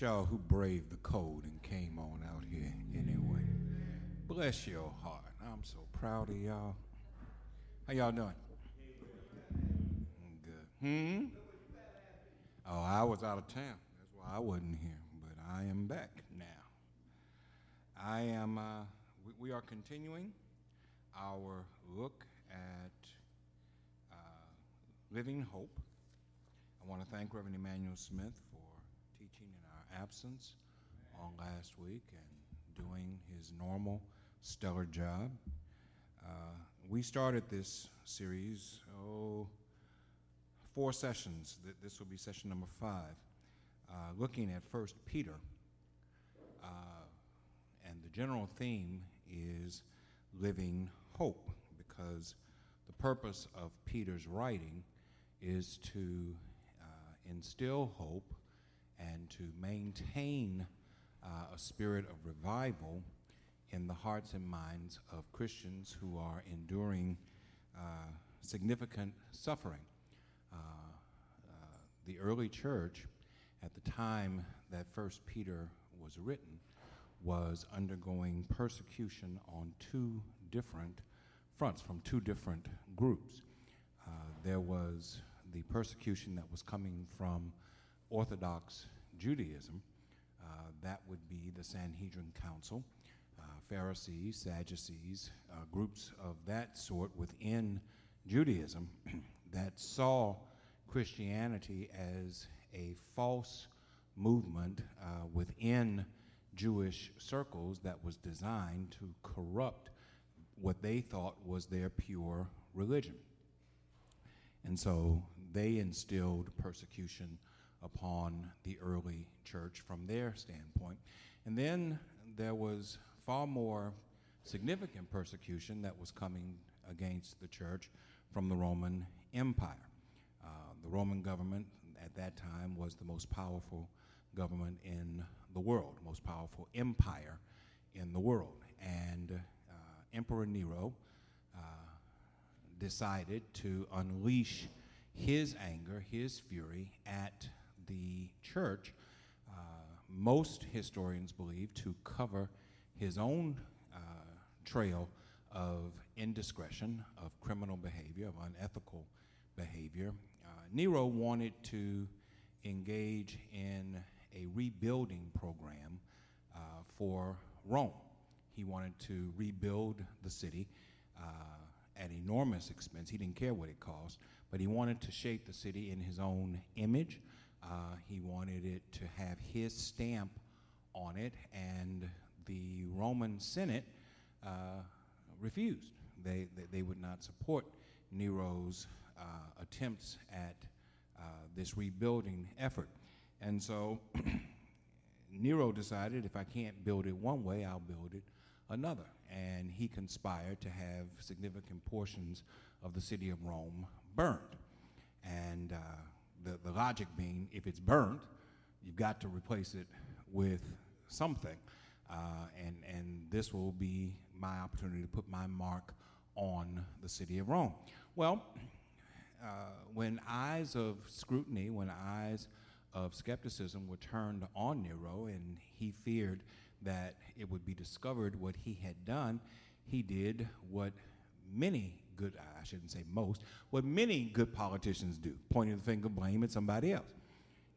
Y'all who braved the cold and came on out here anyway. Bless your heart. I'm so proud of y'all. How y'all doing? Good. Hmm? Oh, I was out of town. That's why I wasn't here. But I am back now. I am, uh, we, we are continuing our look at uh, Living Hope. I want to thank Reverend Emmanuel Smith for teaching in our absence on last week and doing his normal stellar job. Uh, we started this series, oh, four sessions. This will be session number five, uh, looking at First Peter. Uh, and the general theme is living hope because the purpose of Peter's writing is to uh, instill hope and to maintain uh, a spirit of revival in the hearts and minds of Christians who are enduring uh, significant suffering. Uh, uh, the early church, at the time that First Peter was written, was undergoing persecution on two different fronts from two different groups. Uh, there was the persecution that was coming from Orthodox Judaism. Uh, that would be the Sanhedrin Council, uh, Pharisees, Sadducees, uh, groups of that sort within Judaism that saw Christianity as a false movement uh, within Jewish circles that was designed to corrupt what they thought was their pure religion. And so they instilled persecution upon the early church from their standpoint. And then there was far more significant persecution that was coming against the church from the Roman Empire. Uh, the Roman government at that time was the most powerful government in the world, most powerful empire in the world. And uh, Emperor Nero uh, decided to unleash his anger, his fury at the church, uh, most historians believe, to cover his own uh, trail of indiscretion, of criminal behavior, of unethical behavior. Uh, Nero wanted to engage in a rebuilding program uh, for Rome. He wanted to rebuild the city uh, at enormous expense. He didn't care what it cost, but he wanted to shape the city in his own image. Uh, he wanted it to have his stamp on it, and the Roman Senate uh, refused. They, they, they, would not support Nero's uh, attempts at uh, this rebuilding effort. And so Nero decided if I can't build it one way, I'll build it another. And he conspired to have significant portions of the city of Rome burned. And uh, the, the logic being if it's burnt, you've got to replace it with something. Uh, and, and this will be my opportunity to put my mark on the city of Rome. Well, uh, when eyes of scrutiny, when eyes of skepticism were turned on Nero, and he feared that it would be discovered what he had done, he did what many good, I shouldn't say most, what many good politicians do, pointing the finger of blame at somebody else.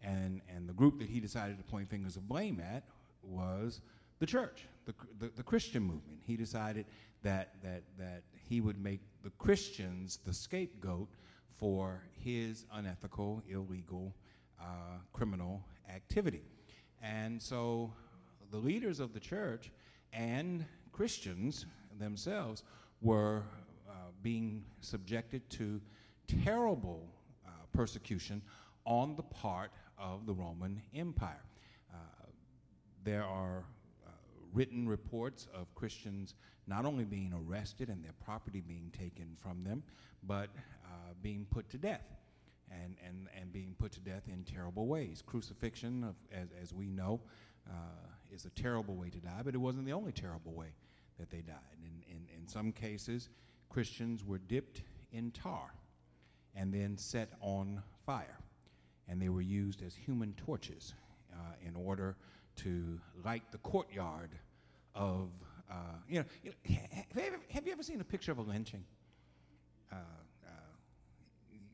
And, and the group that he decided to point fingers of blame at was the church, the, the, the Christian movement. He decided that, that, that he would make the Christians the scapegoat for his unethical, illegal, uh, criminal activity. And so the leaders of the church and Christians themselves were being subjected to terrible uh, persecution on the part of the Roman Empire. Uh, there are uh, written reports of Christians not only being arrested and their property being taken from them, but uh, being put to death and, and, and being put to death in terrible ways. Crucifixion, of, as, as we know, uh, is a terrible way to die, but it wasn't the only terrible way that they died. In, in, in some cases, Christians were dipped in tar and then set on fire, and they were used as human torches uh, in order to light the courtyard of, uh, you know, you know have, you ever, have, you ever, seen a picture of a lynching? Uh, uh,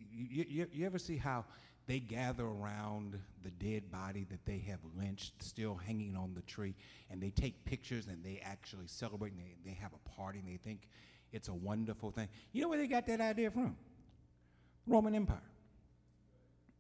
you, you, you ever see how they gather around the dead body that they have lynched still hanging on the tree and they take pictures and they actually celebrate and they, they have a party and they think it's a wonderful thing. You know where they got that idea from? Roman Empire.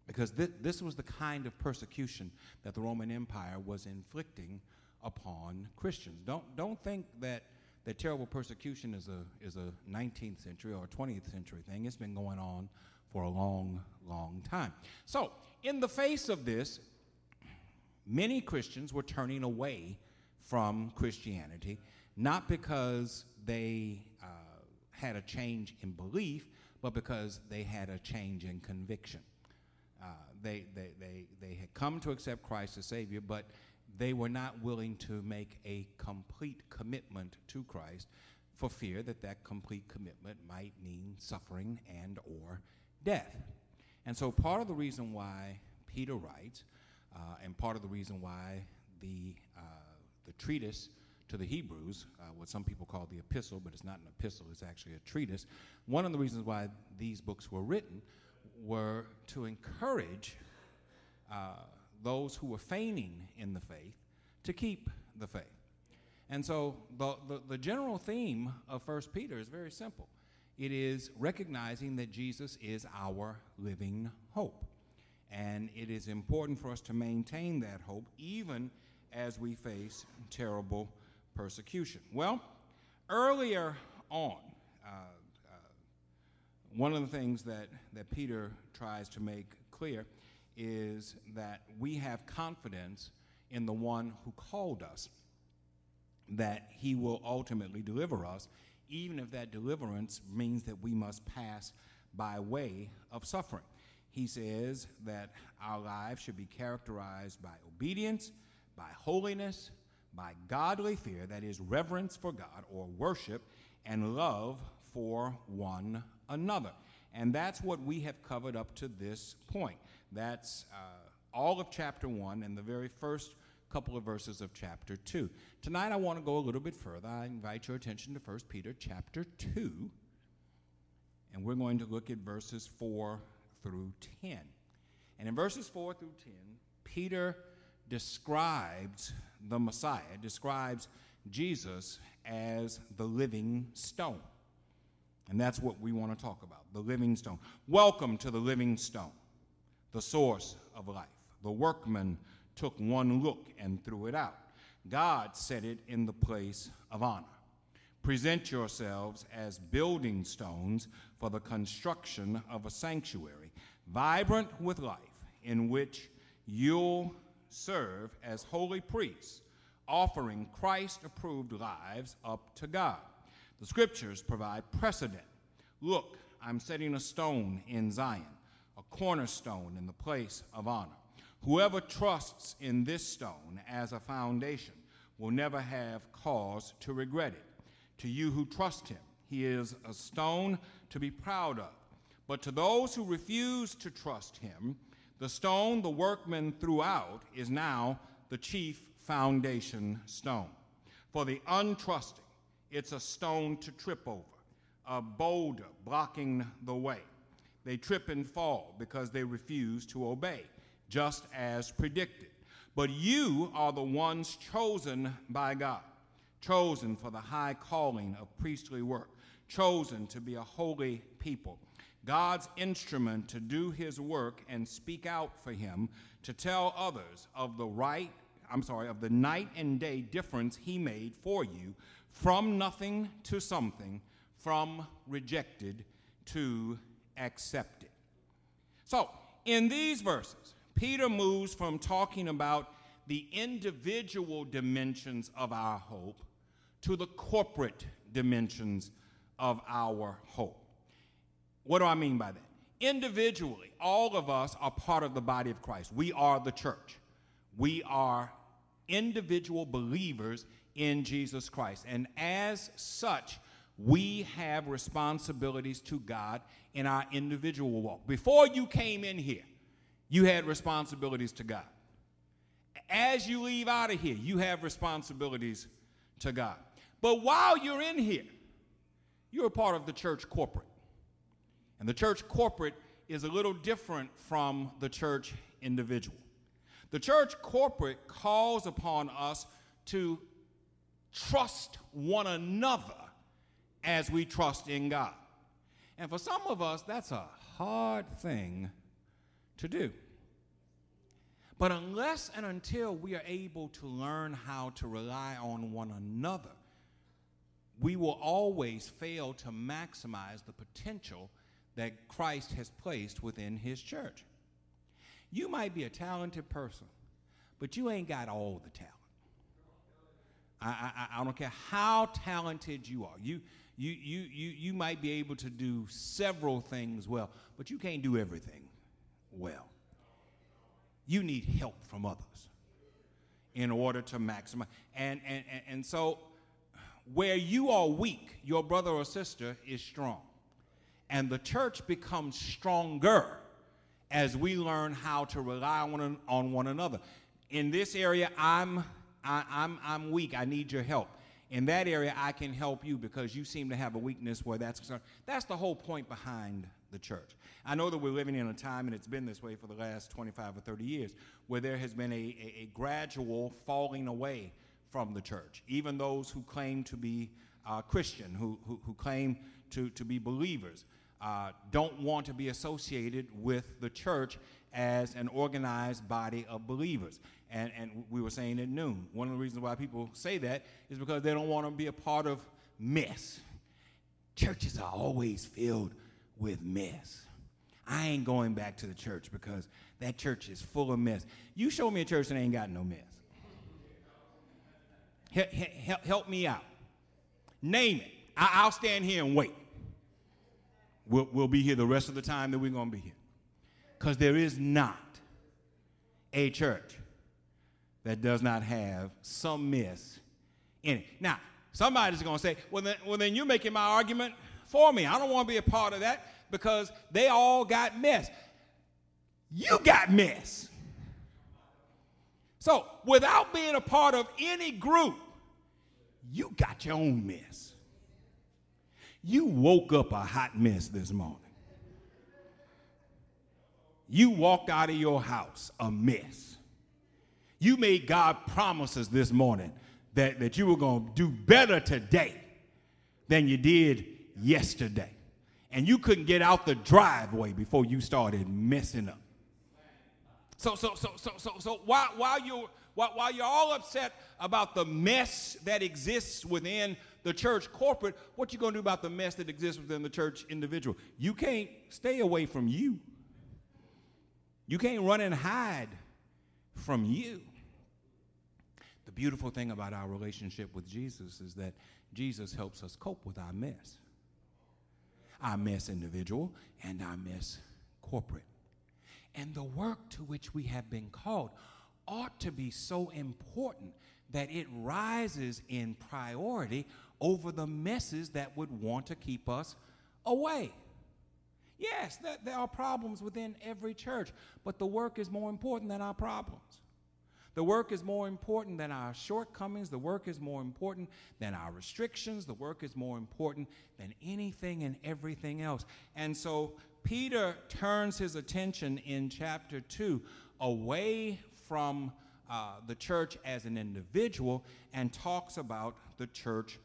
Because th- this was the kind of persecution that the Roman Empire was inflicting upon Christians. Don't, don't think that, that terrible persecution is a, is a 19th century or 20th century thing. It's been going on for a long, long time. So, in the face of this, many Christians were turning away from Christianity, not because they uh, had a change in belief, but because they had a change in conviction. Uh, they, they, they, they had come to accept Christ as Savior, but they were not willing to make a complete commitment to Christ for fear that that complete commitment might mean suffering and or death. And so part of the reason why Peter writes, uh, and part of the reason why the, uh, the treatise to the Hebrews, uh, what some people call the epistle, but it's not an epistle, it's actually a treatise. One of the reasons why these books were written were to encourage uh, those who were feigning in the faith to keep the faith. And so the, the, the general theme of 1 Peter is very simple it is recognizing that Jesus is our living hope. And it is important for us to maintain that hope even as we face terrible persecution. Well, earlier on, uh, uh, one of the things that, that Peter tries to make clear is that we have confidence in the one who called us, that he will ultimately deliver us, even if that deliverance means that we must pass by way of suffering. He says that our lives should be characterized by obedience, by holiness, by godly fear, that is, reverence for God or worship, and love for one another. And that's what we have covered up to this point. That's uh, all of chapter 1 and the very first couple of verses of chapter 2. Tonight I want to go a little bit further. I invite your attention to 1 Peter chapter 2, and we're going to look at verses 4 through 10. And in verses 4 through 10, Peter describes the Messiah, describes Jesus as the living stone. And that's what we want to talk about the living stone. Welcome to the living stone, the source of life. The workman took one look and threw it out. God set it in the place of honor. Present yourselves as building stones for the construction of a sanctuary, vibrant with life, in which you'll serve as holy priests, offering Christ approved lives up to God. The scriptures provide precedent. Look, I'm setting a stone in Zion, a cornerstone in the place of honor. Whoever trusts in this stone as a foundation will never have cause to regret it. To you who trust him, he is a stone to be proud of. But to those who refuse to trust him, the stone the workmen threw out is now the chief foundation stone. For the untrusting, it's a stone to trip over, a boulder blocking the way. They trip and fall because they refuse to obey, just as predicted. But you are the ones chosen by God, chosen for the high calling of priestly work, chosen to be a holy people God's instrument to do his work and speak out for him, to tell others of the right, I'm sorry, of the night and day difference he made for you from nothing to something, from rejected to accepted. So, in these verses, Peter moves from talking about the individual dimensions of our hope to the corporate dimensions of our hope. What do I mean by that? Individually, all of us are part of the body of Christ. We are the church. We are individual believers in Jesus Christ. And as such, we have responsibilities to God in our individual walk. Before you came in here, you had responsibilities to God. as you leave out of here, you have responsibilities to God. But while you're in here, you're a part of the church corporate. And the church corporate is a little different from the church individual. The church corporate calls upon us to trust one another as we trust in God. And for some of us, that's a hard thing to do. But unless and until we are able to learn how to rely on one another, we will always fail to maximize the potential that Christ has placed within his church. You might be a talented person, but you ain't got all the talent. I, I, I don't care how talented you are. You, you, you, you, you might be able to do several things well, but you can't do everything well. You need help from others in order to maximize. And, and, and, and so, where you are weak, your brother or sister is strong. And the church becomes stronger as we learn how to rely on, on one another. In this area, I'm, I, I'm, I'm weak. I need your help. In that area, I can help you because you seem to have a weakness where that's concerned. That's the whole point behind the church. I know that we're living in a time, and it's been this way for the last 25 or 30 years, where there has been a, a, a gradual falling away from the church. Even those who claim to be uh, Christian, who, who, who, claim to, to be believers, uh, don't want to be associated with the church as an organized body of believers. And, and we were saying at noon, one of the reasons why people say that is because they don't want to be a part of mess. Churches are always filled with mess. I ain't going back to the church because that church is full of mess. You show me a church that ain't got no mess. Help, help me out. Name it. I, will stand here and wait. We'll, we'll be here the rest of the time that we're going to be here. Because there is not a church that does not have some mess in it. Now, somebody's going to say, well then, well, then you're making my argument for me. I don't want to be a part of that because they all got mess. You got mess. So, without being a part of any group, you got your own mess. You woke up a hot mess this morning. You walked out of your house a mess. You made God promises this morning that, that you were going to do better today than you did yesterday. And you couldn't get out the driveway before you started messing up. So, so, so, so, so, so while, while, you're, while, while you're all upset about the mess that exists within the church corporate, what you going to do about the mess that exists within the church individual? You can't stay away from you. You can't run and hide from you. The beautiful thing about our relationship with Jesus is that Jesus helps us cope with our mess. Our mess individual and our mess corporate. And the work to which we have been called ought to be so important that it rises in priority over the messes that would want to keep us away. Yes, there, are problems within every church, but the work is more important than our problems. The work is more important than our shortcomings. The work is more important than our restrictions. The work is more important than anything and everything else. And so Peter turns his attention in chapter 2 away from uh, the church as an individual and talks about the church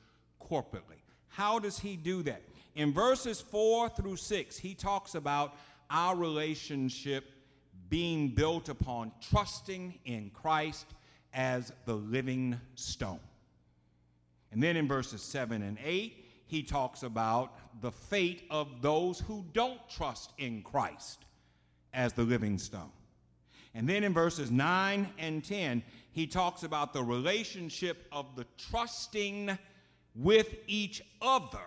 corporately. How does he do that? In verses 4 through 6, he talks about our relationship being built upon trusting in Christ as the living stone. And then in verses 7 and 8, he talks about the fate of those who don't trust in Christ as the living stone. And then in verses 9 and 10, he talks about the relationship of the trusting with each other,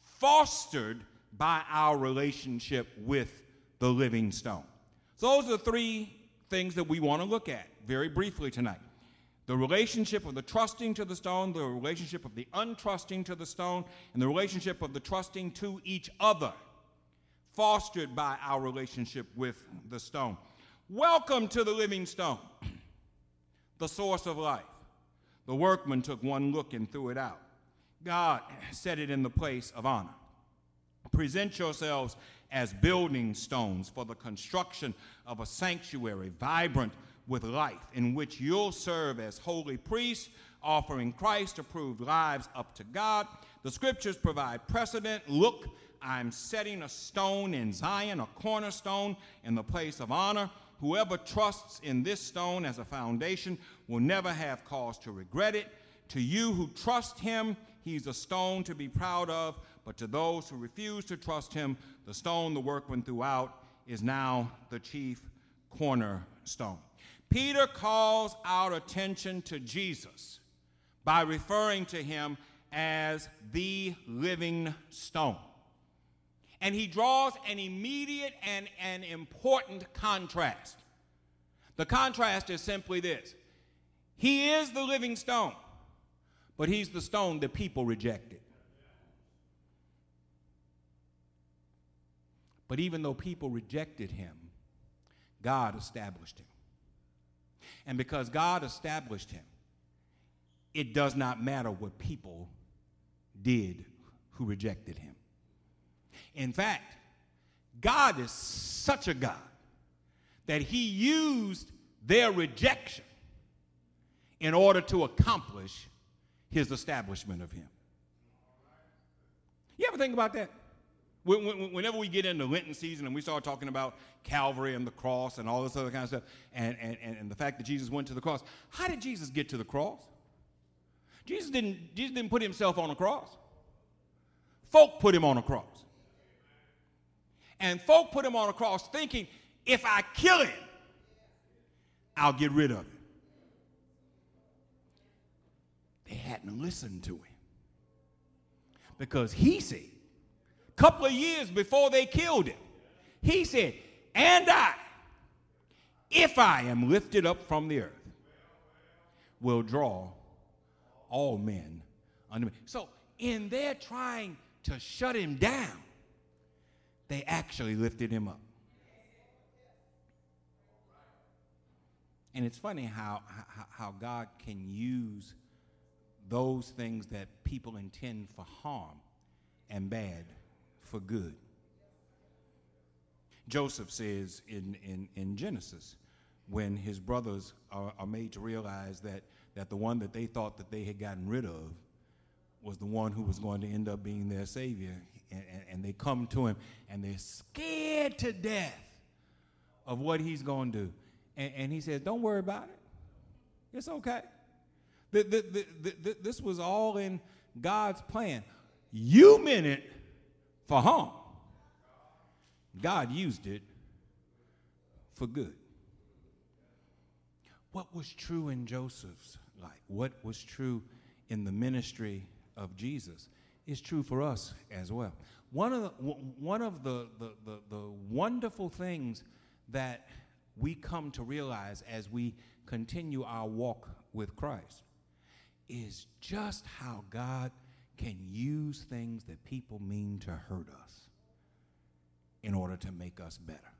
fostered by our relationship with the living stone. So, those are three things that we want to look at very briefly tonight the relationship of the trusting to the stone, the relationship of the untrusting to the stone, and the relationship of the trusting to each other, fostered by our relationship with the stone. Welcome to the living stone. the source of life. The workman took one look and threw it out. God set it in the place of honor. Present yourselves as building stones for the construction of a sanctuary vibrant with life, in which you'll serve as holy priests, offering Christ approved lives up to God. The scriptures provide precedent. Look, I'm setting a stone in Zion, a cornerstone in the place of honor. Whoever trusts in this stone as a foundation will never have cause to regret it. To you who trust him, he's a stone to be proud of. But to those who refuse to trust him, the stone the workman threw out is now the chief cornerstone. Peter calls our attention to Jesus by referring to him as the living stone. And he draws an immediate and an important contrast. The contrast is simply this He is the living stone, but he's the stone that people rejected. But even though people rejected him, God established him. And because God established him, it does not matter what people did who rejected him. In fact, God is such a God that he used their rejection in order to accomplish his establishment of him. You ever think about that? Whenever we get into Lenten season and we start talking about Calvary and the cross and all this other kind of stuff, and, and, and the fact that Jesus went to the cross, how did Jesus get to the cross? Jesus didn't, Jesus didn't put himself on a cross. Folk put him on a cross. And folk put him on a cross thinking, if I kill him, I'll get rid of him. They hadn't listened to him. Because he said, a couple of years before they killed him, he said, And I, if I am lifted up from the earth, will draw all men unto me. So, in their trying to shut him down, they actually lifted him up. And it's funny how, how, how, God can use those things that people intend for harm and bad for good. Joseph says in, in, in Genesis, when his brothers are, are made to realize that, that the one that they thought that they had gotten rid of was the one who was going to end up being their savior, and, and, and they come to him and they're scared to death of what he's going to do. And, and, he says, Don't worry about it. It's okay. This was all in God's plan. You meant it for harm, God used it for good. What was true in Joseph's life? What was true in the ministry of Jesus? is true for us as well. One of the, one of the, the, the, the wonderful things that we come to realize as we continue our walk with Christ is just how God can use things that people mean to hurt us in order to make us better,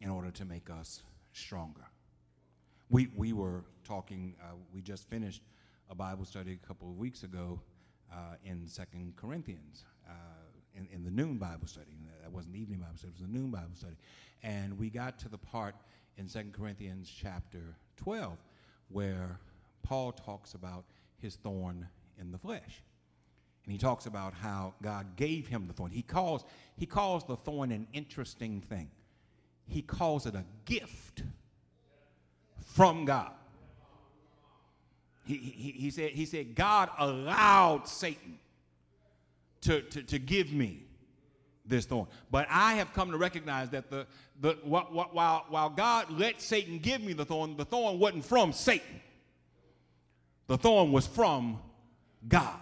in order to make us stronger. We, we were talking, uh, we just finished a Bible study a couple of weeks ago uh, in Second Corinthians. Uh, in, in, the noon Bible study. That wasn't the evening Bible study, it was the noon Bible study. And we got to the part in Second Corinthians chapter 12 where Paul talks about his thorn in the flesh. And he talks about how God gave him the thorn. He calls, he calls the thorn an interesting thing. He calls it a gift from God. He, he, he, said, he said, God allowed Satan to, to, to give me this thorn. But I have come to recognize that the, the, while, while God let Satan give me the thorn, the thorn wasn't from Satan. The thorn was from God.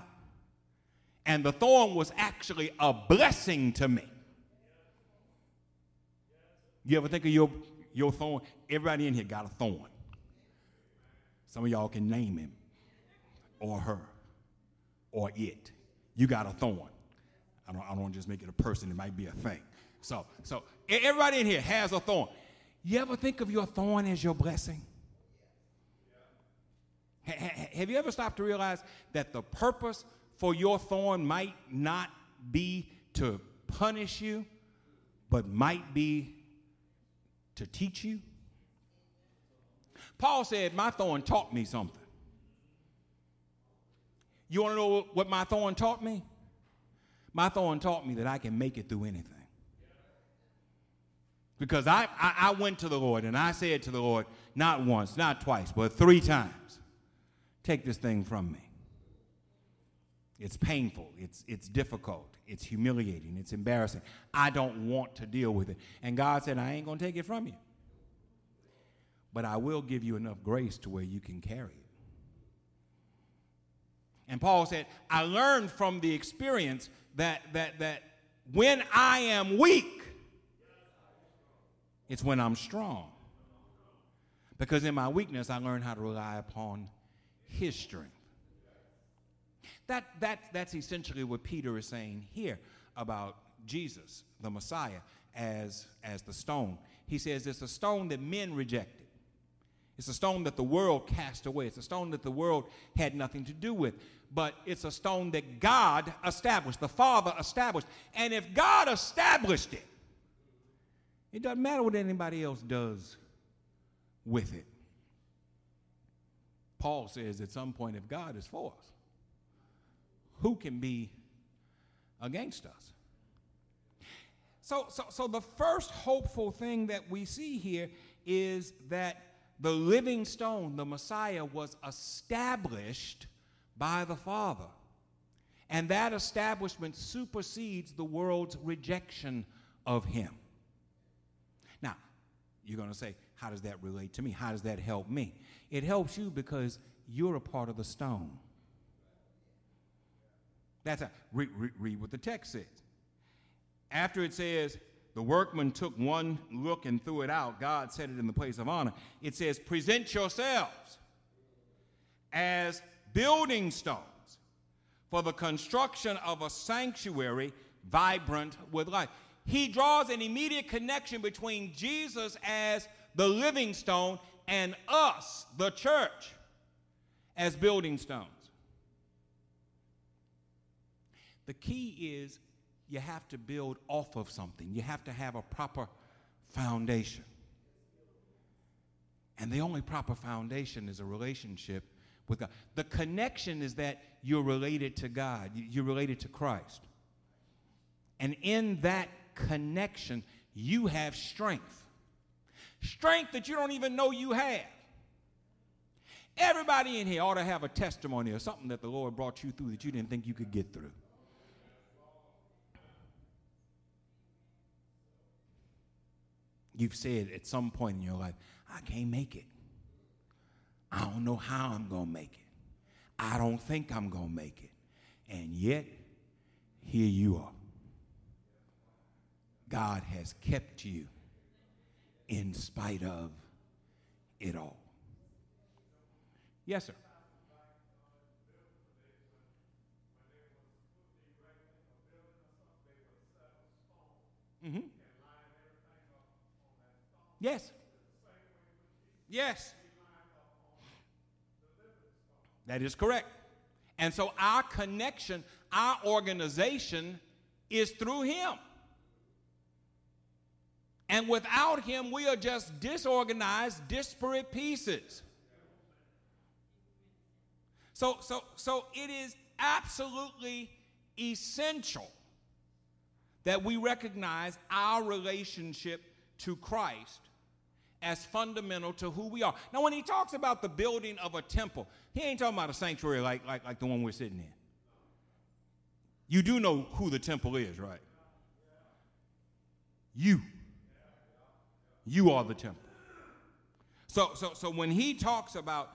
And the thorn was actually a blessing to me. You ever think of your, your thorn? Everybody in here got a thorn. Some of y'all can name him or her or it. You got a thorn. I don't, I don't just make it a person, it might be a thing. So, so everybody in here has a thorn. You ever think of your thorn as your blessing? Have you ever stopped to realize that the purpose for your thorn might not be to punish you, but might be to teach you? Paul said, My thorn taught me something. You want to know what my thorn taught me? My thorn taught me that I can make it through anything. Because I, I, I, went to the Lord and I said to the Lord, not once, not twice, but three times, take this thing from me. It's painful, it's, it's difficult, it's humiliating, it's embarrassing. I don't want to deal with it. And God said, I ain't going to take it from you. But I will give you enough grace to where you can carry it. And Paul said, I learned from the experience that, that, that when I am weak, it's when I'm strong. Because in my weakness, I learned how to rely upon his strength. That, that, that's essentially what Peter is saying here about Jesus, the Messiah, as, as the stone. He says it's a stone that men rejected. It's a stone that the world cast away. It's a stone that the world had nothing to do with. But it's a stone that God established, the Father established. And if God established it, it doesn't matter what anybody else does with it. Paul says at some point, if God is for us, who can be against us? So, so, so the first hopeful thing that we see here is that the living stone, the Messiah, was established by the Father. And that establishment supersedes the world's rejection of him. Now, you're going to say, how does that relate to me? How does that help me? It helps you because you're a part of the stone. That's a, read, read, read what the text says. After it says, the workman took one look and threw it out, God set it in the place of honor. It says, present yourselves as building stones for the construction of a sanctuary vibrant with life he draws an immediate connection between Jesus as the living stone and us, the church, as building stones. The key is you have to build off of something, you have to have a proper foundation. And the only proper foundation is a relationship with God. The connection is that you're related to God, you're related to Christ. And in that connection, you have strength. Strength that you don't even know you have. Everybody in here ought to have a testimony or something that the Lord brought you through that you didn't think you could get through. You've said at some point in your life, I can't make it. I don't know how I'm going to make it. I don't think I'm going to make it. And yet, here you are. God has kept you in spite of it all. Yes, sir. Mm-hmm. Yes. Yes. That is correct. And so our connection, our organization is through Him. And without him, we are just disorganized, disparate pieces. So, so, so it is absolutely essential that we recognize our relationship to Christ as fundamental to who we are. Now, when he talks about the building of a temple, he ain't talking about a sanctuary like, like, like the one we're sitting in. You do know who the temple is, right? You. You are the temple. So, so, so when he talks about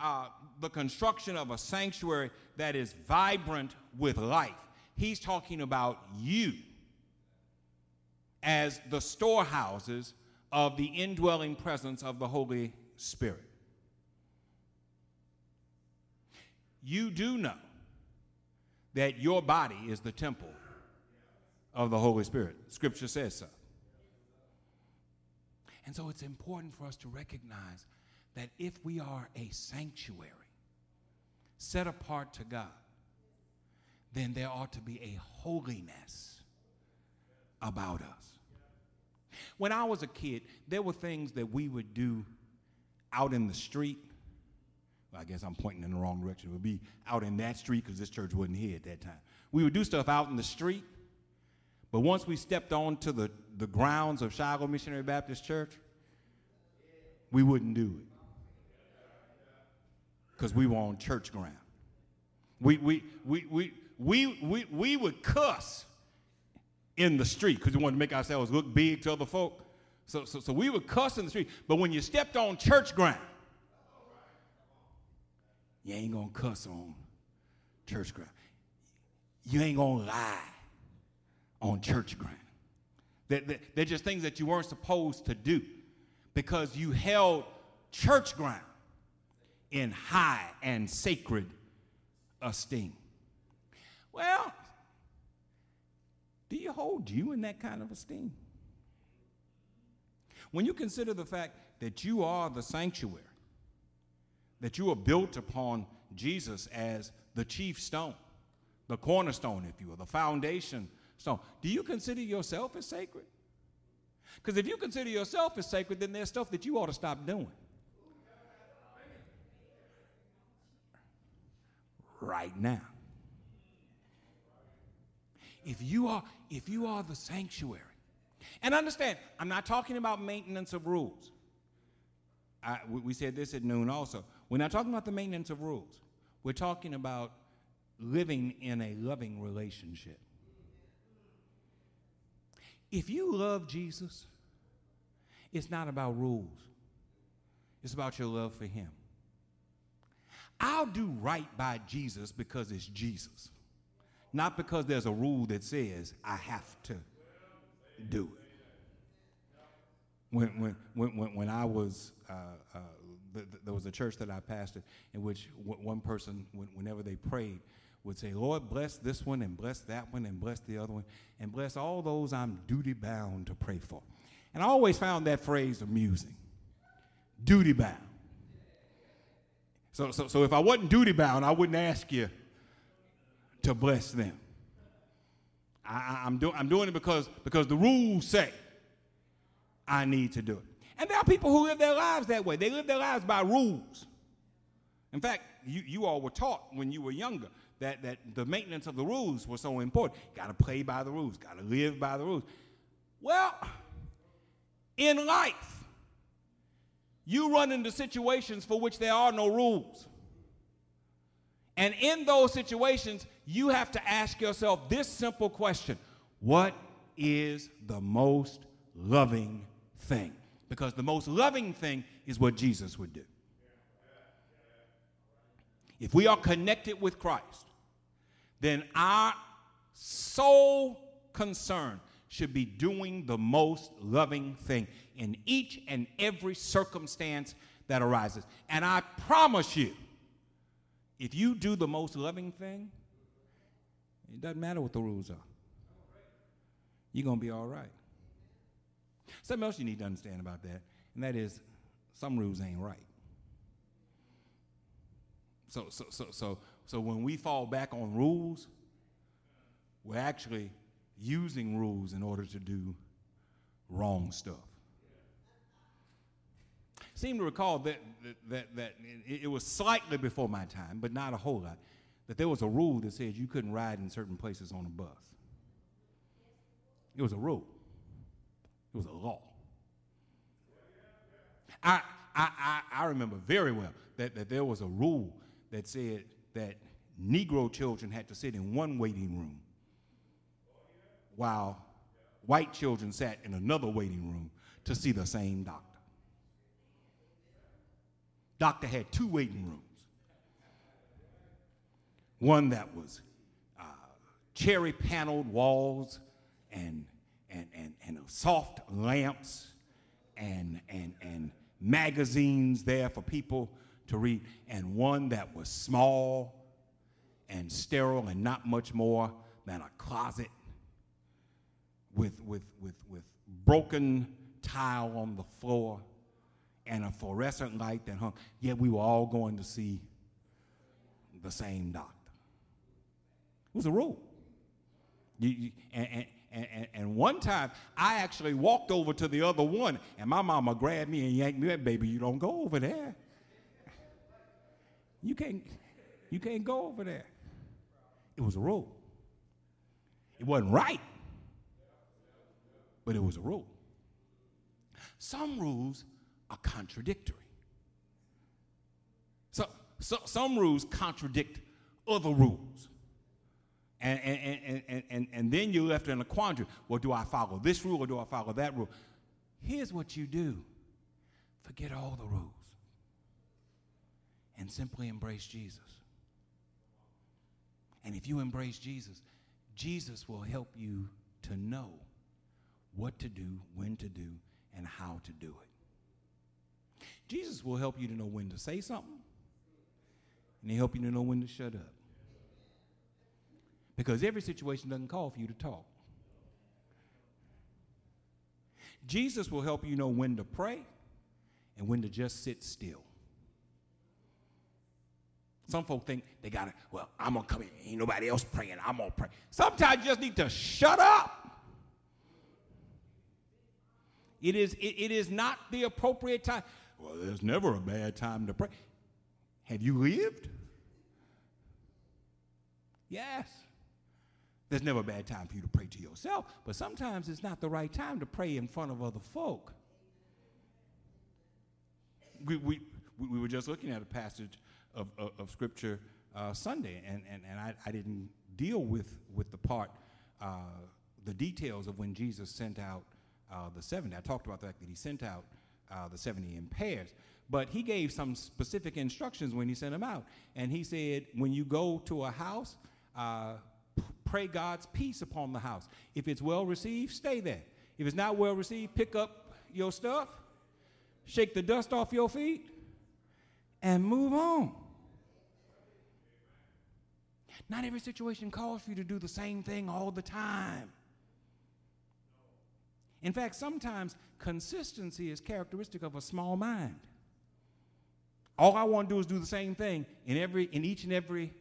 uh, the construction of a sanctuary that is vibrant with life, he's talking about you as the storehouses of the indwelling presence of the Holy Spirit. You do know that your body is the temple of the Holy Spirit. Scripture says so. And so it's important for us to recognize that if we are a sanctuary, set apart to God, then there ought to be a holiness about us. When I was a kid, there were things that we would do out in the street. Well, I guess I'm pointing in the wrong direction. It would be out in that street because this church wasn't here at that time. We would do stuff out in the street, but once we stepped onto the, the grounds of Shiloh Missionary Baptist Church, we wouldn't do it because we were on church ground. We, we, we, we, we, we, we would cuss in the street because we wanted to make ourselves look big to other folk. So, so, so we would cuss in the street. But when you stepped on church ground, you ain't going to cuss on church ground. You ain't going to lie on church ground. They're, they're just things that you weren't supposed to do because you held church ground in high and sacred esteem. Well, do you hold you in that kind of esteem? When you consider the fact that you are the sanctuary, that you are built upon Jesus as the chief stone, the cornerstone, if you will, the foundation stone, do you consider yourself as sacred? Because if you consider yourself as sacred, then there's stuff that you ought to stop doing. Right now. If you are, if you are the sanctuary, and understand, I'm not talking about maintenance of rules. I, we said this at noon also. We're not talking about the maintenance of rules. We're talking about living in a loving relationship. If you love Jesus, it's not about rules, it's about your love for Him. I'll do right by Jesus because it's Jesus, not because there's a rule that says I have to do it. When, when, when, when I was, uh, uh, there was a church that I pastored in which one person, whenever they prayed, would say, Lord, bless this one and bless that one and bless the other one and bless all those I'm duty bound to pray for. And I always found that phrase amusing duty bound. So, so, so if I wasn't duty bound, I wouldn't ask you to bless them. I, am do, I'm doing it because, because the rules say I need to do it. And there are people who live their lives that way. They live their lives by rules. In fact, you, you all were taught when you were younger that, that the maintenance of the rules was so important. Got to play by the rules, got to live by the rules. Well, in life, you run into situations for which there are no rules. And in those situations, you have to ask yourself this simple question What is the most loving thing? Because the most loving thing is what Jesus would do. If we are connected with Christ, then our sole concern should be doing the most loving thing in each and every circumstance that arises. And I promise you, if you do the most loving thing, it doesn't matter what the rules are. You're going to be all right. Something else you need to understand about that, and that is some rules ain't right. So, so, so, so, so when we fall back on rules, we're actually using rules in order to do wrong stuff. Seem to recall that, that, that, it, it was slightly before my time, but not a whole lot, that there was a rule that said you couldn't ride in certain places on a bus. It was a rule. It was a law. I, I, I, I remember very well that, that there was a rule that said that Negro children had to sit in one waiting room while white children sat in another waiting room to see the same doctor. Doctor had two waiting rooms. One that was uh, cherry paneled walls and, and, and, and soft lamps and, and, and magazines there for people to read, and one that was small and sterile and not much more than a closet with, with, with, with broken tile on the floor and a fluorescent light that hung. Yet we were all going to see the same doctor. It was a rule. You, you, and, and, and, and, one time, I actually walked over to the other one, and my mama grabbed me and yanked me up, baby, you don't go over there. You can't, you can't go over there. It was a rule. It wasn't right, but it was a rule. Some rules are contradictory. So, so some rules contradict other rules. And, and, and, and, and, then you're left in a quandary. Well, do I follow this rule or do I follow that rule? Here's what you do forget all the rules and simply embrace Jesus. And if you embrace Jesus, Jesus will help you to know what to do, when to do, and how to do it. Jesus will help you to know when to say something, and he'll help you to know when to shut up. Because every situation doesn't call for you to talk. Jesus will help you know when to pray and when to just sit still. Some folk think they got to, well, I'm to come in. Ain't nobody else praying. I'm to pray. Sometimes you just need to shut up. It is, it, it is not the appropriate time. Well, there's never a bad time to pray. Have you lived? Yes. There's never a bad time for you to pray to yourself, but sometimes it's not the right time to pray in front of other folk. We, we, we were just looking at a passage of, of, of Scripture uh, Sunday, and, and, and I, I didn't deal with, with the part, uh, the details of when Jesus sent out uh, the 70. I talked about the fact that he sent out uh, the 70 in pairs, but he gave some specific instructions when he sent them out. And he said, when you go to a house, uh, pray God's peace upon the house. If it's well received, stay there. If it's not well received, pick up your stuff, shake the dust off your feet, and move on. Not every situation calls for you to do the same thing all the time. In fact, sometimes consistency is characteristic of a small mind. All I want to do is do the same thing in every in each and every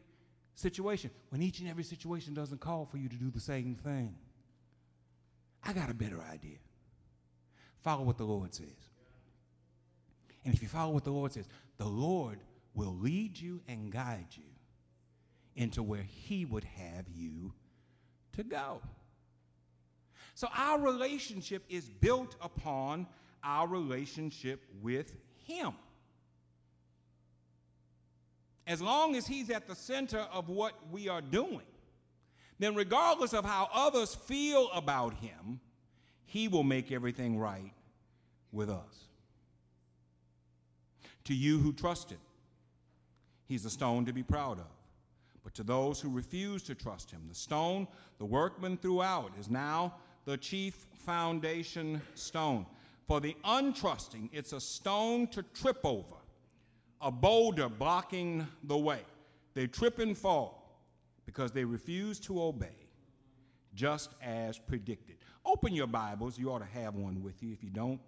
situation. When each and every situation doesn't call for you to do the same thing. I got a better idea. Follow what the Lord says. And if you follow what the Lord says, the Lord will lead you and guide you into where He would have you to go. So our relationship is built upon our relationship with Him. As long as He's at the center of what we are doing, then regardless of how others feel about Him, He will make everything right with us. To you who trust Him, He's a stone to be proud of. But to those who refuse to trust him, the stone the workman threw out is now the chief foundation stone. For the untrusting, it's a stone to trip over, a boulder blocking the way. They trip and fall because they refuse to obey, just as predicted. Open your Bibles. You ought to have one with you. If you don't,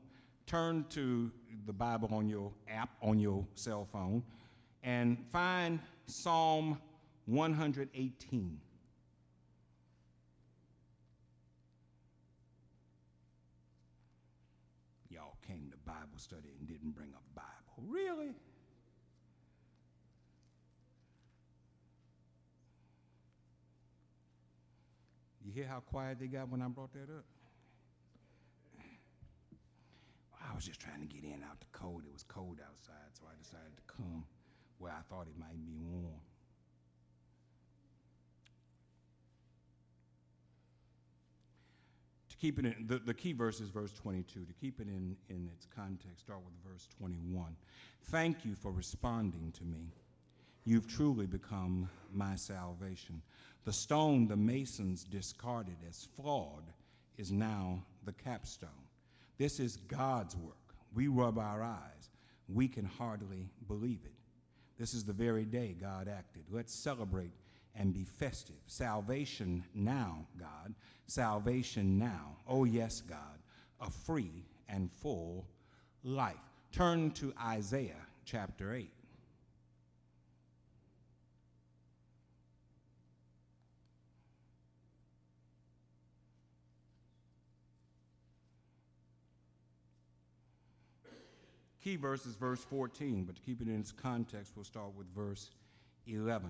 turn to the Bible on your app, on your cell phone, and find Psalm 118. Y'all came to Bible study and didn't bring a Bible. Really? Hear how quiet they got when I brought that up? I was just trying to get in out the cold. It was cold outside, so I decided to come where I thought it might be warm. To keep it in, the, the key verse is verse 22. To keep it in, in its context, start with verse 21. Thank you for responding to me. You've truly become my salvation. The stone the masons discarded as flawed is now the capstone. This is God's work. We rub our eyes. We can hardly believe it. This is the very day God acted. Let's celebrate and be festive. Salvation now, God. Salvation now. Oh, yes, God. A free and full life. Turn to Isaiah chapter 8. Key verse is verse 14, but to keep it in its context, we'll start with verse 11.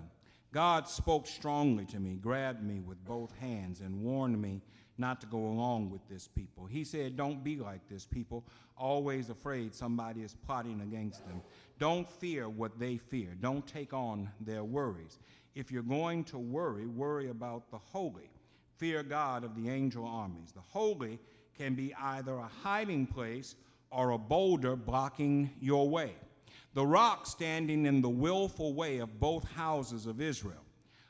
God spoke strongly to me, grabbed me with both hands, and warned me not to go along with this people. He said, Don't be like this people, always afraid somebody is plotting against them. Don't fear what they fear. Don't take on their worries. If you're going to worry, worry about the holy. Fear God of the angel armies. The holy can be either a hiding place or a boulder blocking your way. The rock standing in the willful way of both houses of Israel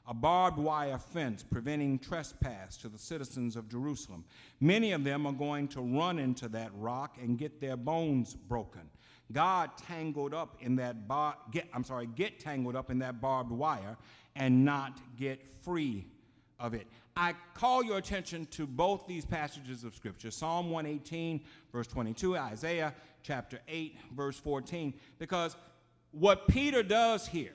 a barbed wire fence preventing trespass to the citizens of Jerusalem. Many of them are going to run into that rock and get their bones broken. God tangled up in that bar, get, I'm sorry, get tangled up in that barbed wire and not get free of it. I call your attention to both these passages of Scripture Psalm 118, verse 22, Isaiah chapter 8, verse 14, because what Peter does here,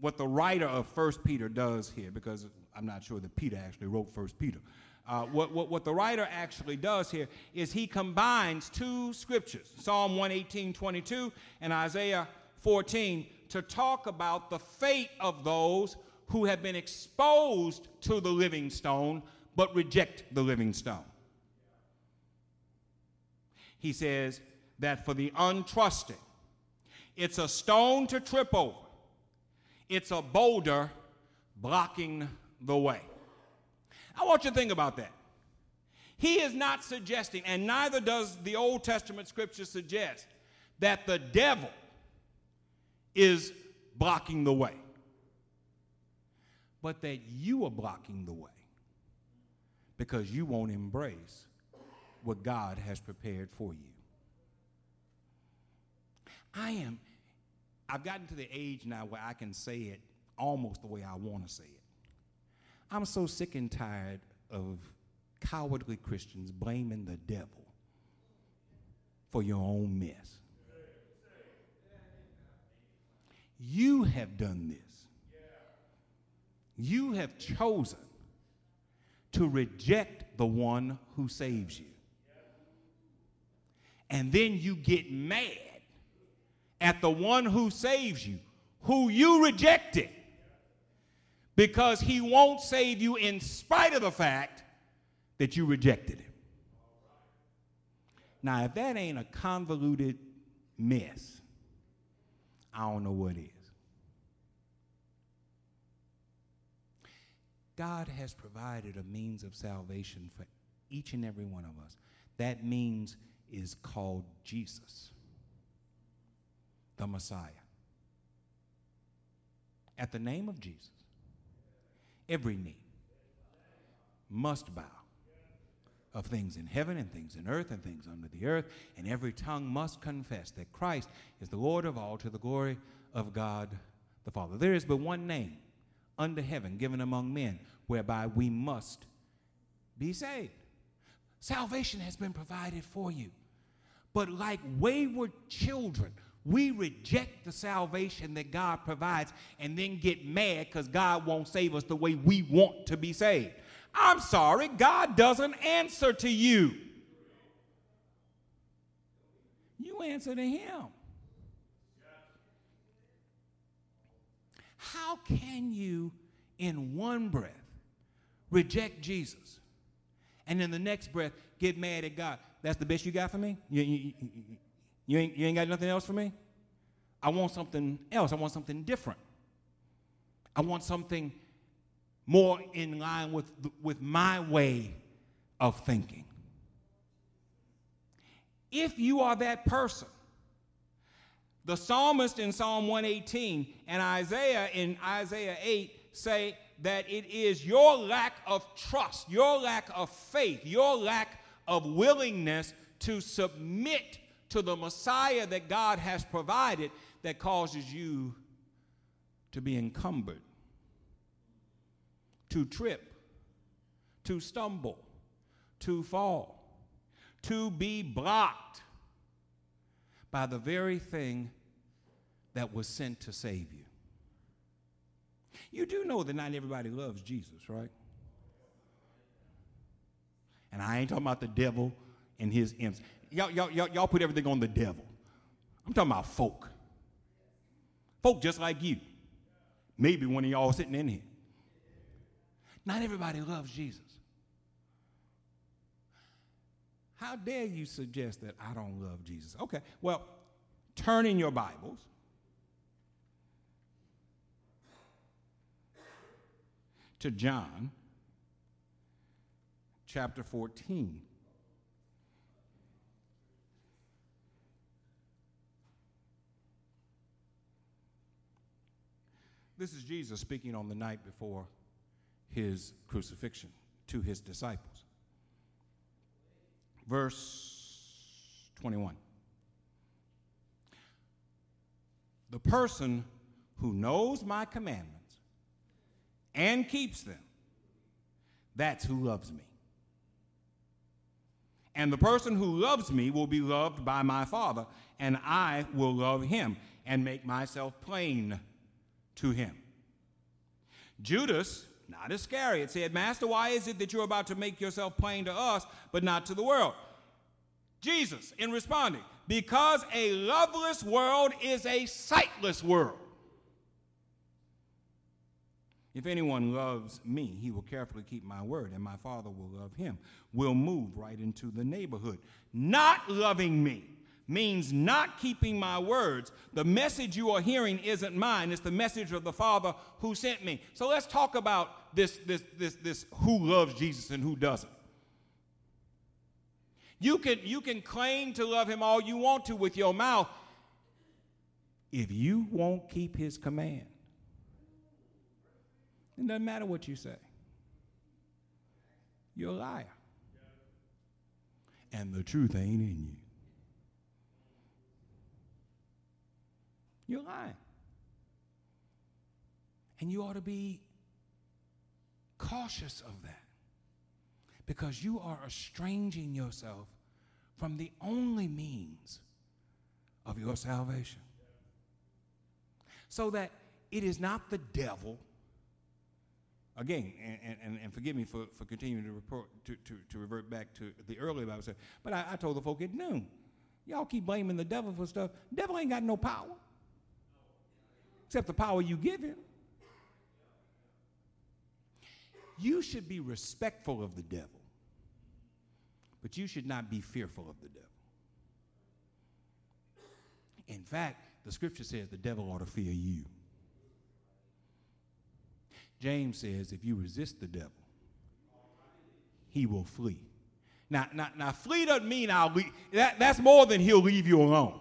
what the writer of First Peter does here, because I'm not sure that Peter actually wrote First Peter. Uh, what, what, what the writer actually does here is he combines two scriptures, Psalm 118, 22 and Isaiah 14, to talk about the fate of those who have been exposed to the living stone but reject the living stone. He says that for the untrusted, it's a stone to trip over, it's a boulder blocking the way. I want you to think about that. He is not suggesting, and neither does the Old Testament scripture suggest, that the devil is blocking the way but that you are blocking the way because you won't embrace what God has prepared for you. I am, I've gotten to the age now where I can say it almost the way I want to say it. I'm so sick and tired of cowardly Christians blaming the devil for your own mess. You have done this you have chosen to reject the one who saves you. And then you get mad at the one who saves you, who you rejected, because he won't save you in spite of the fact that you rejected him. Now, if that ain't a convoluted mess, I don't know what is. God has provided a means of salvation for each and every one of us. That means is called Jesus, the Messiah. At the name of Jesus, every knee must bow of things in heaven and things in earth and things under the earth, and every tongue must confess that Christ is the Lord of all to the glory of God the Father. There is but one name under heaven given among men whereby we must be saved. Salvation has been provided for you. But like wayward children, we reject the salvation that God provides and then get mad because God won't save us the way we want to be saved. I'm sorry, God doesn't answer to you. You answer to Him. How can you, in one breath, reject Jesus and in the next breath get mad at God? That's the best you got for me? You, you, you, ain't, you ain't got nothing else for me? I want something else. I want something different. I want something more in line with, with my way of thinking. If you are that person, the psalmist in Psalm 118 and Isaiah in Isaiah 8 say that it is your lack of trust, your lack of faith, your lack of willingness to submit to the Messiah that God has provided that causes you to be encumbered, to trip, to stumble, to fall, to be blocked by the very thing that was sent to save you. You do know that not everybody loves Jesus, right? And I ain't talking about the devil and his imps. Y'all, y'all, y'all, y'all put everything on the devil. I'm talking about folk. Folk just like you. Maybe one of y'all sitting in here. Not everybody loves Jesus. How dare you suggest that I don't love Jesus? Okay, well, turn in your Bibles to John chapter 14. This is Jesus speaking on the night before his crucifixion to his disciples. Verse 21. The person who knows my commandments and keeps them, that's who loves me. And the person who loves me will be loved by my Father, and I will love him and make myself plain to him. Judas, not Iscariot, said, Master, why is it that you're about to make yourself plain to us, but not to the world? Jesus, in responding, because a loveless world is a sightless world. If anyone loves me, he will carefully keep my word, and my Father will love him. We'll move right into the neighborhood. Not loving me means not keeping my words. The message you are hearing isn't mine, it's the message of the Father who sent me. So let's talk about this, this, this, this who loves Jesus and who doesn't. You can, you can claim to love him all you want to with your mouth if you won't keep his command. It doesn't matter what you say. You're a liar. And the truth ain't in you. You're lying. And you ought to be cautious of that because you are estranging yourself from the only means of your salvation. So that it is not the devil again, and, and, and forgive me for, for continuing to, report, to, to, to revert back to the earlier Bible said, but I, I told the folk at noon, y'all keep blaming the devil for stuff. devil ain't got no power, except the power you give him. You should be respectful of the devil, but you should not be fearful of the devil. In fact, the scripture says the devil ought to fear you. James says if you resist the devil, he will flee. Now, now, now flee doesn't mean I'll leave. That, that's more than he'll leave you alone.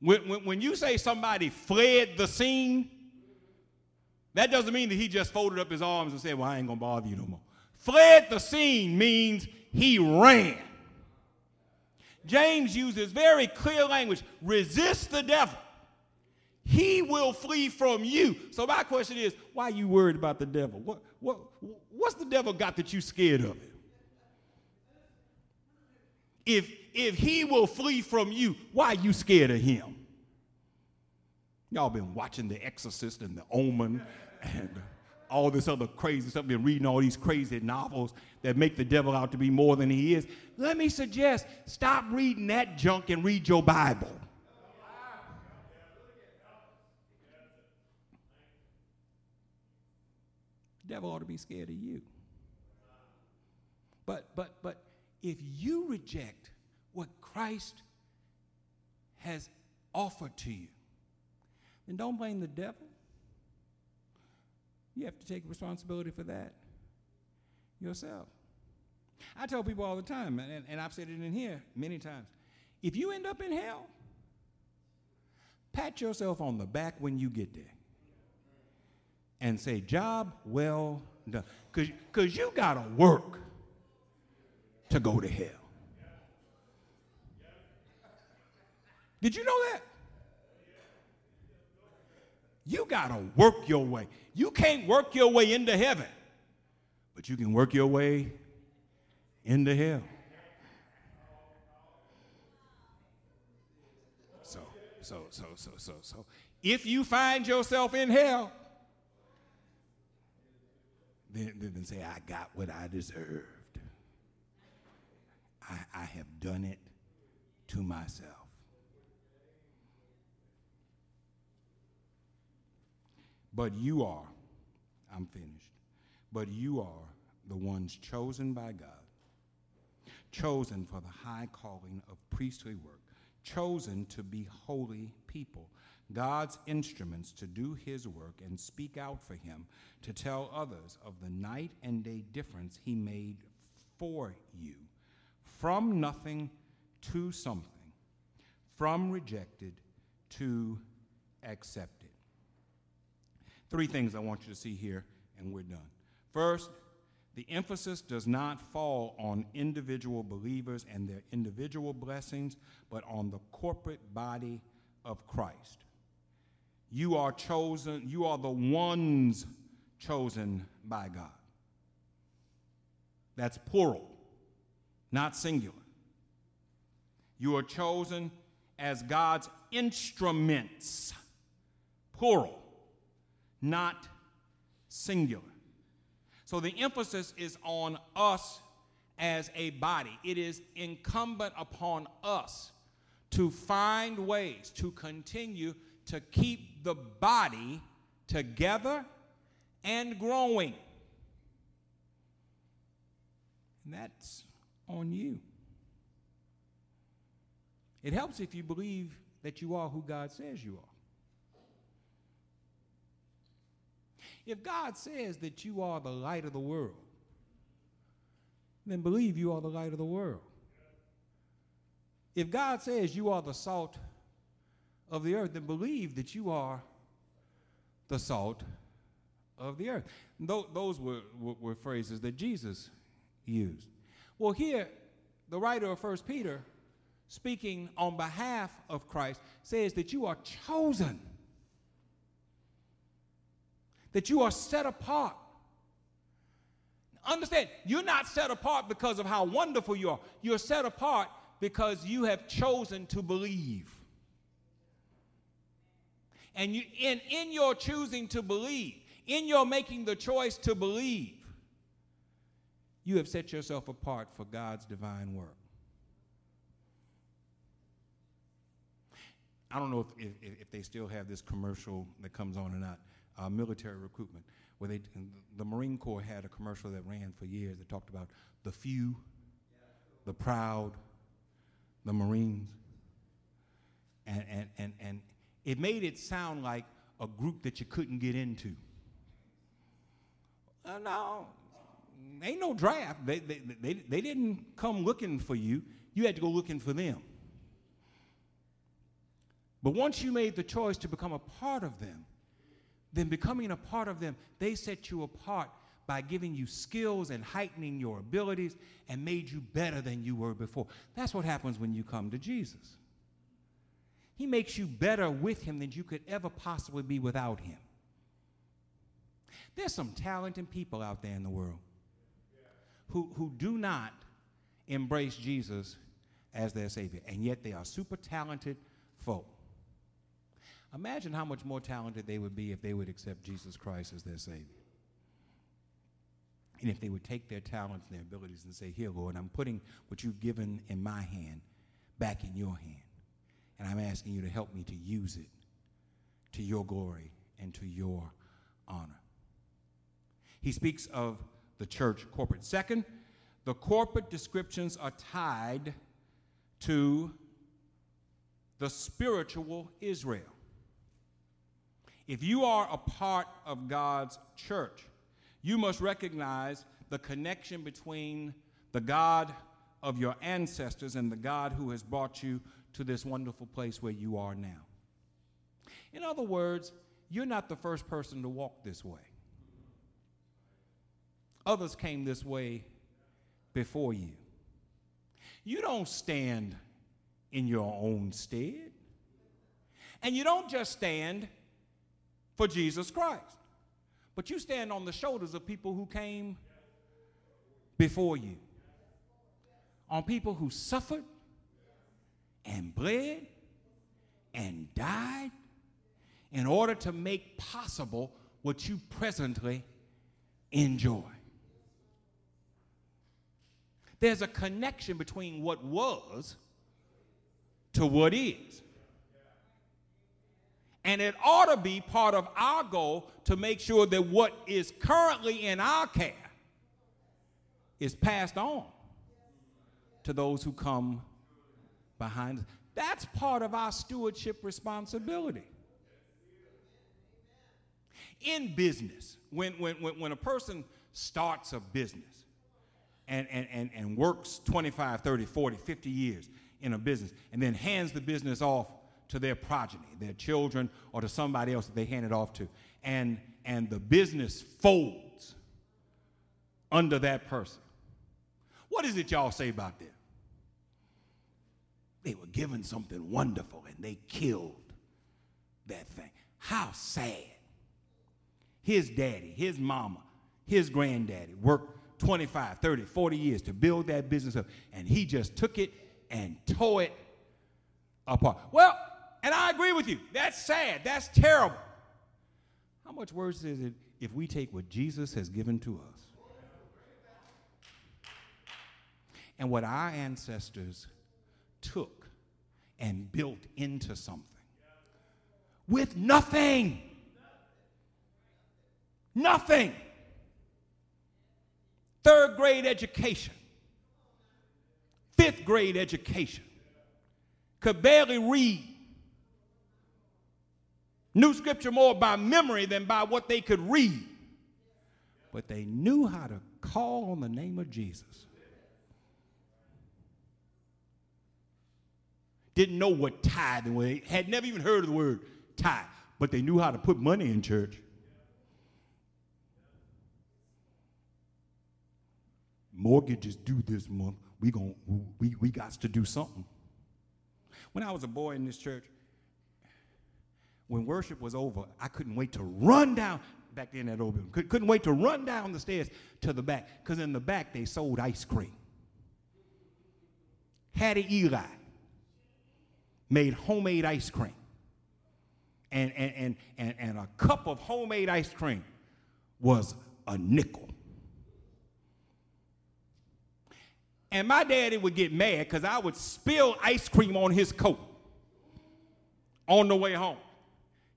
When, when, when you say somebody fled the scene, that doesn't mean that he just folded up his arms and said, Well, I ain't going to bother you no more. Fled the scene means he ran. James uses very clear language resist the devil he will flee from you. So my question is, why are you worried about the devil? What, what, what's the devil got that you scared of it? If, if he will flee from you, why are you scared of him? Y'all been watching The Exorcist and The Omen and all this other crazy stuff, been reading all these crazy novels that make the devil out to be more than he is. Let me suggest stop reading that junk and read your Bible. Devil ought to be scared of you. But but but if you reject what Christ has offered to you, then don't blame the devil. You have to take responsibility for that yourself. I tell people all the time, and, and I've said it in here many times if you end up in hell, pat yourself on the back when you get there and say, Job well done. Because you got to work to go to hell. Did you know that? You got to work your way. You can't work your way into heaven, but you can work your way into hell. So, so, so, so, so, so. If you find yourself in hell, then, then say, I got what I deserved. I, I have done it to myself. But you are, I'm finished, but you are the ones chosen by God, chosen for the high calling of priestly work, chosen to be holy people, God's instruments to do his work and speak out for him, to tell others of the night and day difference he made for you. From nothing to something, from rejected to accepted. Three things I want you to see here, and we're done. First, the emphasis does not fall on individual believers and their individual blessings, but on the corporate body of Christ. You are chosen, you are the ones chosen by God. That's plural, not singular. You are chosen as God's instruments, plural, not singular. So the emphasis is on us as a body. It is incumbent upon us to find ways to continue to keep the body together and growing. And that's on you. It helps if you believe that you are who God says you are. If God says that you are the light of the world, then believe you are the light of the world. If God says you are the salt of the earth, and believe that you are the salt of the earth. Th- those were, were, were phrases that Jesus used. Well, here, the writer of First Peter, speaking on behalf of Christ, says that you are chosen that you are set apart. Understand, you're not set apart because of how wonderful you are. You're set apart because you have chosen to believe. And you, in, in your choosing to believe, in your making the choice to believe, you have set yourself apart for God's divine work. I don't know if, if, if, they still have this commercial that comes on or not uh, military recruitment, where they, the Marine Corps had a commercial that ran for years that talked about the few, the proud, the Marines. And, and, and, and it made it sound like a group that you couldn't get into. Uh, no, ain't no draft. They, they, they, they didn't come looking for you, you had to go looking for them. But once you made the choice to become a part of them, then becoming a part of them, they set you apart by giving you skills and heightening your abilities and made you better than you were before. That's what happens when you come to Jesus. He makes you better with Him than you could ever possibly be without Him. There's some talented people out there in the world who, who do not embrace Jesus as their Savior, and yet they are super talented folk. Imagine how much more talented they would be if they would accept Jesus Christ as their Savior. And if they would take their talents and their abilities and say, Here, Lord, I'm putting what you've given in my hand back in your hand. And I'm asking you to help me to use it to your glory and to your honor. He speaks of the church corporate. Second, the corporate descriptions are tied to the spiritual Israel. If you are a part of God's church, you must recognize the connection between the God of your ancestors and the God who has brought you to this wonderful place where you are now. In other words, you're not the first person to walk this way. Others came this way before you. You don't stand in your own stead. And you don't just stand for Jesus Christ. But you stand on the shoulders of people who came before you, on people who suffered and bled and died in order to make possible what you presently enjoy. There's a connection between what was to what is. And it ought to be part of our goal to make sure that what is currently in our care is passed on to those who come behind us. That's part of our stewardship responsibility. In business, when, when, when, a person starts a business and, and, and, and works 25, 30, 40, 50 years in a business and then hands the business off to their progeny, their children, or to somebody else that they hand it off to, and, and the business folds under that person. What is it y'all say about that? They were given something wonderful and they killed that thing. How sad. His daddy, his mama, his granddaddy worked 25, 30, 40 years to build that business up, and he just took it and tore it apart. Well, and I agree with you. That's sad. That's terrible. How much worse is it if we take what Jesus has given to us and what our ancestors took and built into something with nothing? Nothing. Third grade education, fifth grade education, could barely read Knew scripture more by memory than by what they could read. But they knew how to call on the name of Jesus. Didn't know what tithing was, had never even heard of the word tithe, but they knew how to put money in church. Mortgages due this month. We gon' we, we got to do something. When I was a boy in this church, when worship was over, I couldn't wait to run down back in that old building. Could, couldn't wait to run down the stairs to the back because in the back they sold ice cream. Hattie Eli made homemade ice cream. And, and, and, and, and a cup of homemade ice cream was a nickel. And my daddy would get mad because I would spill ice cream on his coat on the way home.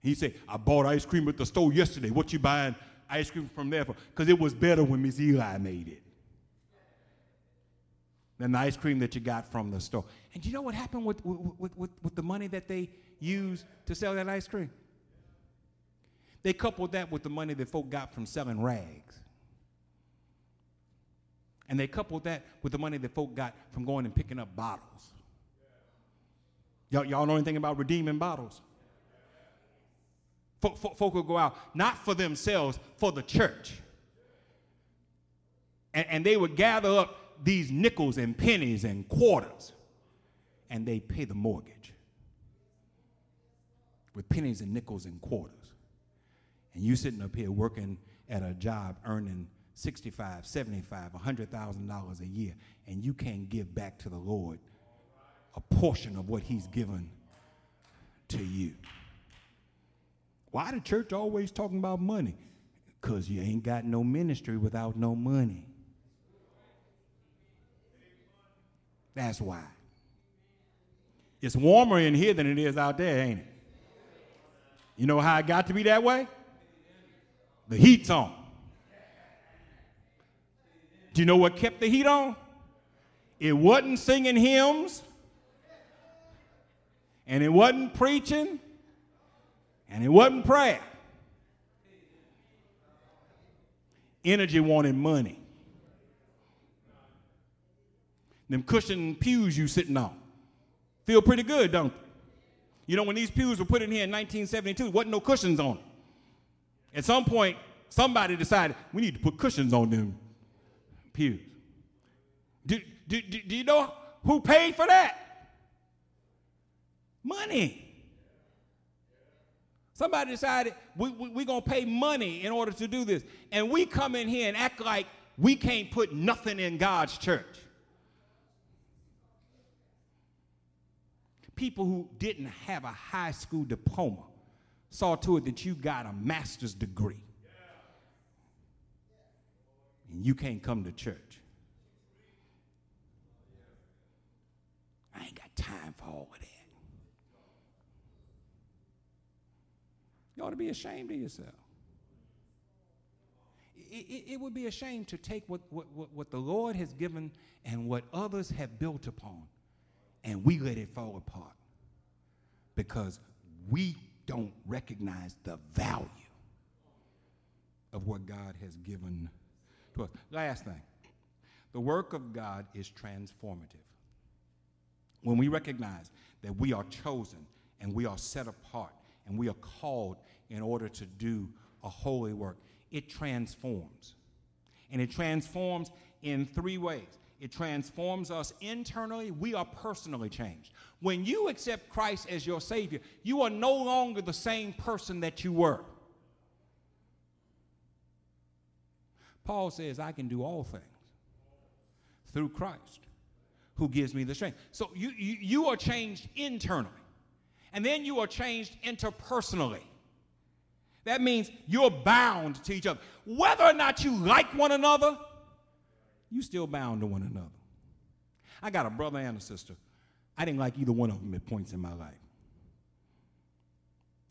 He said, I bought ice cream at the store yesterday. What you buying ice cream from there for? Because it was better when Miss Eli made it than the ice cream that you got from the store. And you know what happened with, with, with, with the money that they used to sell that ice cream? They coupled that with the money that folk got from selling rags. And they coupled that with the money that folk got from going and picking up bottles. Y'all, y'all know anything about redeeming bottles? Folk, folk, folk go out, not for themselves, for the church. And, and they would gather up these nickels and pennies and quarters, and they pay the mortgage with pennies and nickels and quarters. And you sitting up here working at a job earning 65, 75, $100,000 a year, and you can't give back to the Lord a portion of what He's given to you. Why the church always talking about money? Because you ain't got no ministry without no money. That's why. It's warmer in here than it is out there, ain't it? You know how it got to be that way? The heat's on. Do you know what kept the heat on? It wasn't singing hymns, and it wasn't preaching, and it wasn't prayer. Energy wanted money. Them cushion pews you sitting on feel pretty good, don't they? You know, when these pews were put in here in 1972, wasn't no cushions on them. At some point, somebody decided we need to put cushions on them pews. Do, do, do, do you know who paid for that? Money. Somebody decided we're we, we going to pay money in order to do this. And we come in here and act like we can't put nothing in God's church. People who didn't have a high school diploma saw to it that you got a master's degree. And you can't come to church. I ain't got time for all of that. You ought to be ashamed of yourself. It, it, it, would be a shame to take what, what, what, the Lord has given and what others have built upon and we let it fall apart because we don't recognize the value of what God has given to us. Last thing the work of God is transformative. When we recognize that we are chosen and we are set apart and we are called in order to do a holy work, it transforms. And it transforms in three ways. It transforms us internally. We are personally changed. When you accept Christ as your Savior, you are no longer the same person that you were. Paul says, I can do all things through Christ who gives me the strength. So you, you, you are changed internally, and then you are changed interpersonally. That means you're bound to each other. Whether or not you like one another, you still bound to one another. I got a brother and a sister. I didn't like either one of them at points in my life.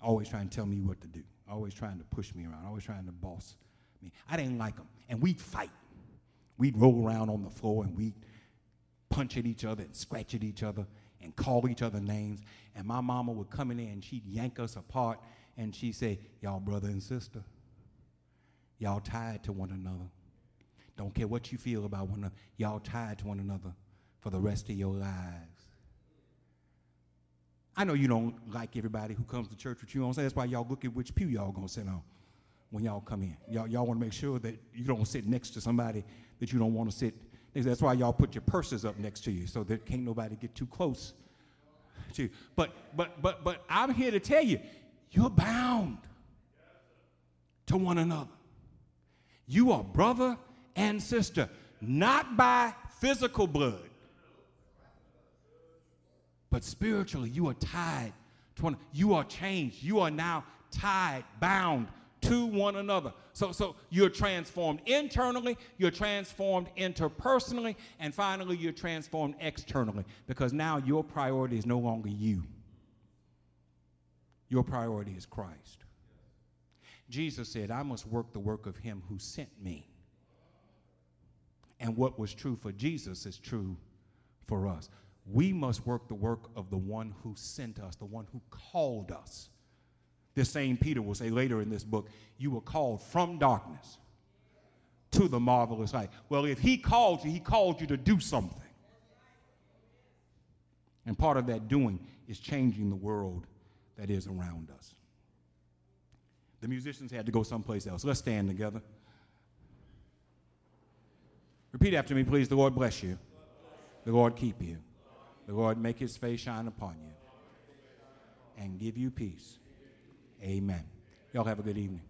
Always trying to tell me what to do. Always trying to push me around. Always trying to boss me. I didn't like them. And we'd fight. We'd roll around on the floor and we'd punch at each other and scratch at each other and call each other names. And my mama would come in there and she'd yank us apart and she'd say, Y'all brother and sister. Y'all tied to one another. Don't care what you feel about one another. Y'all tied to one another for the rest of your lives. I know you don't like everybody who comes to church with you. That's why y'all look at which pew y'all gonna sit on when y'all come in. Y'all, y'all want to make sure that you don't sit next to somebody that you don't want to sit. That's why y'all put your purses up next to you so that can't nobody get too close to you. But but but but I'm here to tell you, you're bound to one another. You are brother and sister, not by physical blood, but spiritually, you are tied to one. You are changed. You are now tied, bound to one another. So, so you're transformed internally, you're transformed interpersonally, and finally, you're transformed externally because now your priority is no longer you. Your priority is Christ. Jesus said, I must work the work of him who sent me. And what was true for Jesus is true for us. We must work the work of the one who sent us, the one who called us. This same Peter will say later in this book, You were called from darkness to the marvelous light. Well, if he called you, he called you to do something. And part of that doing is changing the world that is around us. The musicians had to go someplace else. Let's stand together. Repeat after me, please. The Lord bless you. The Lord keep you. The Lord make his face shine upon you and give you peace. Amen. Y'all have a good evening.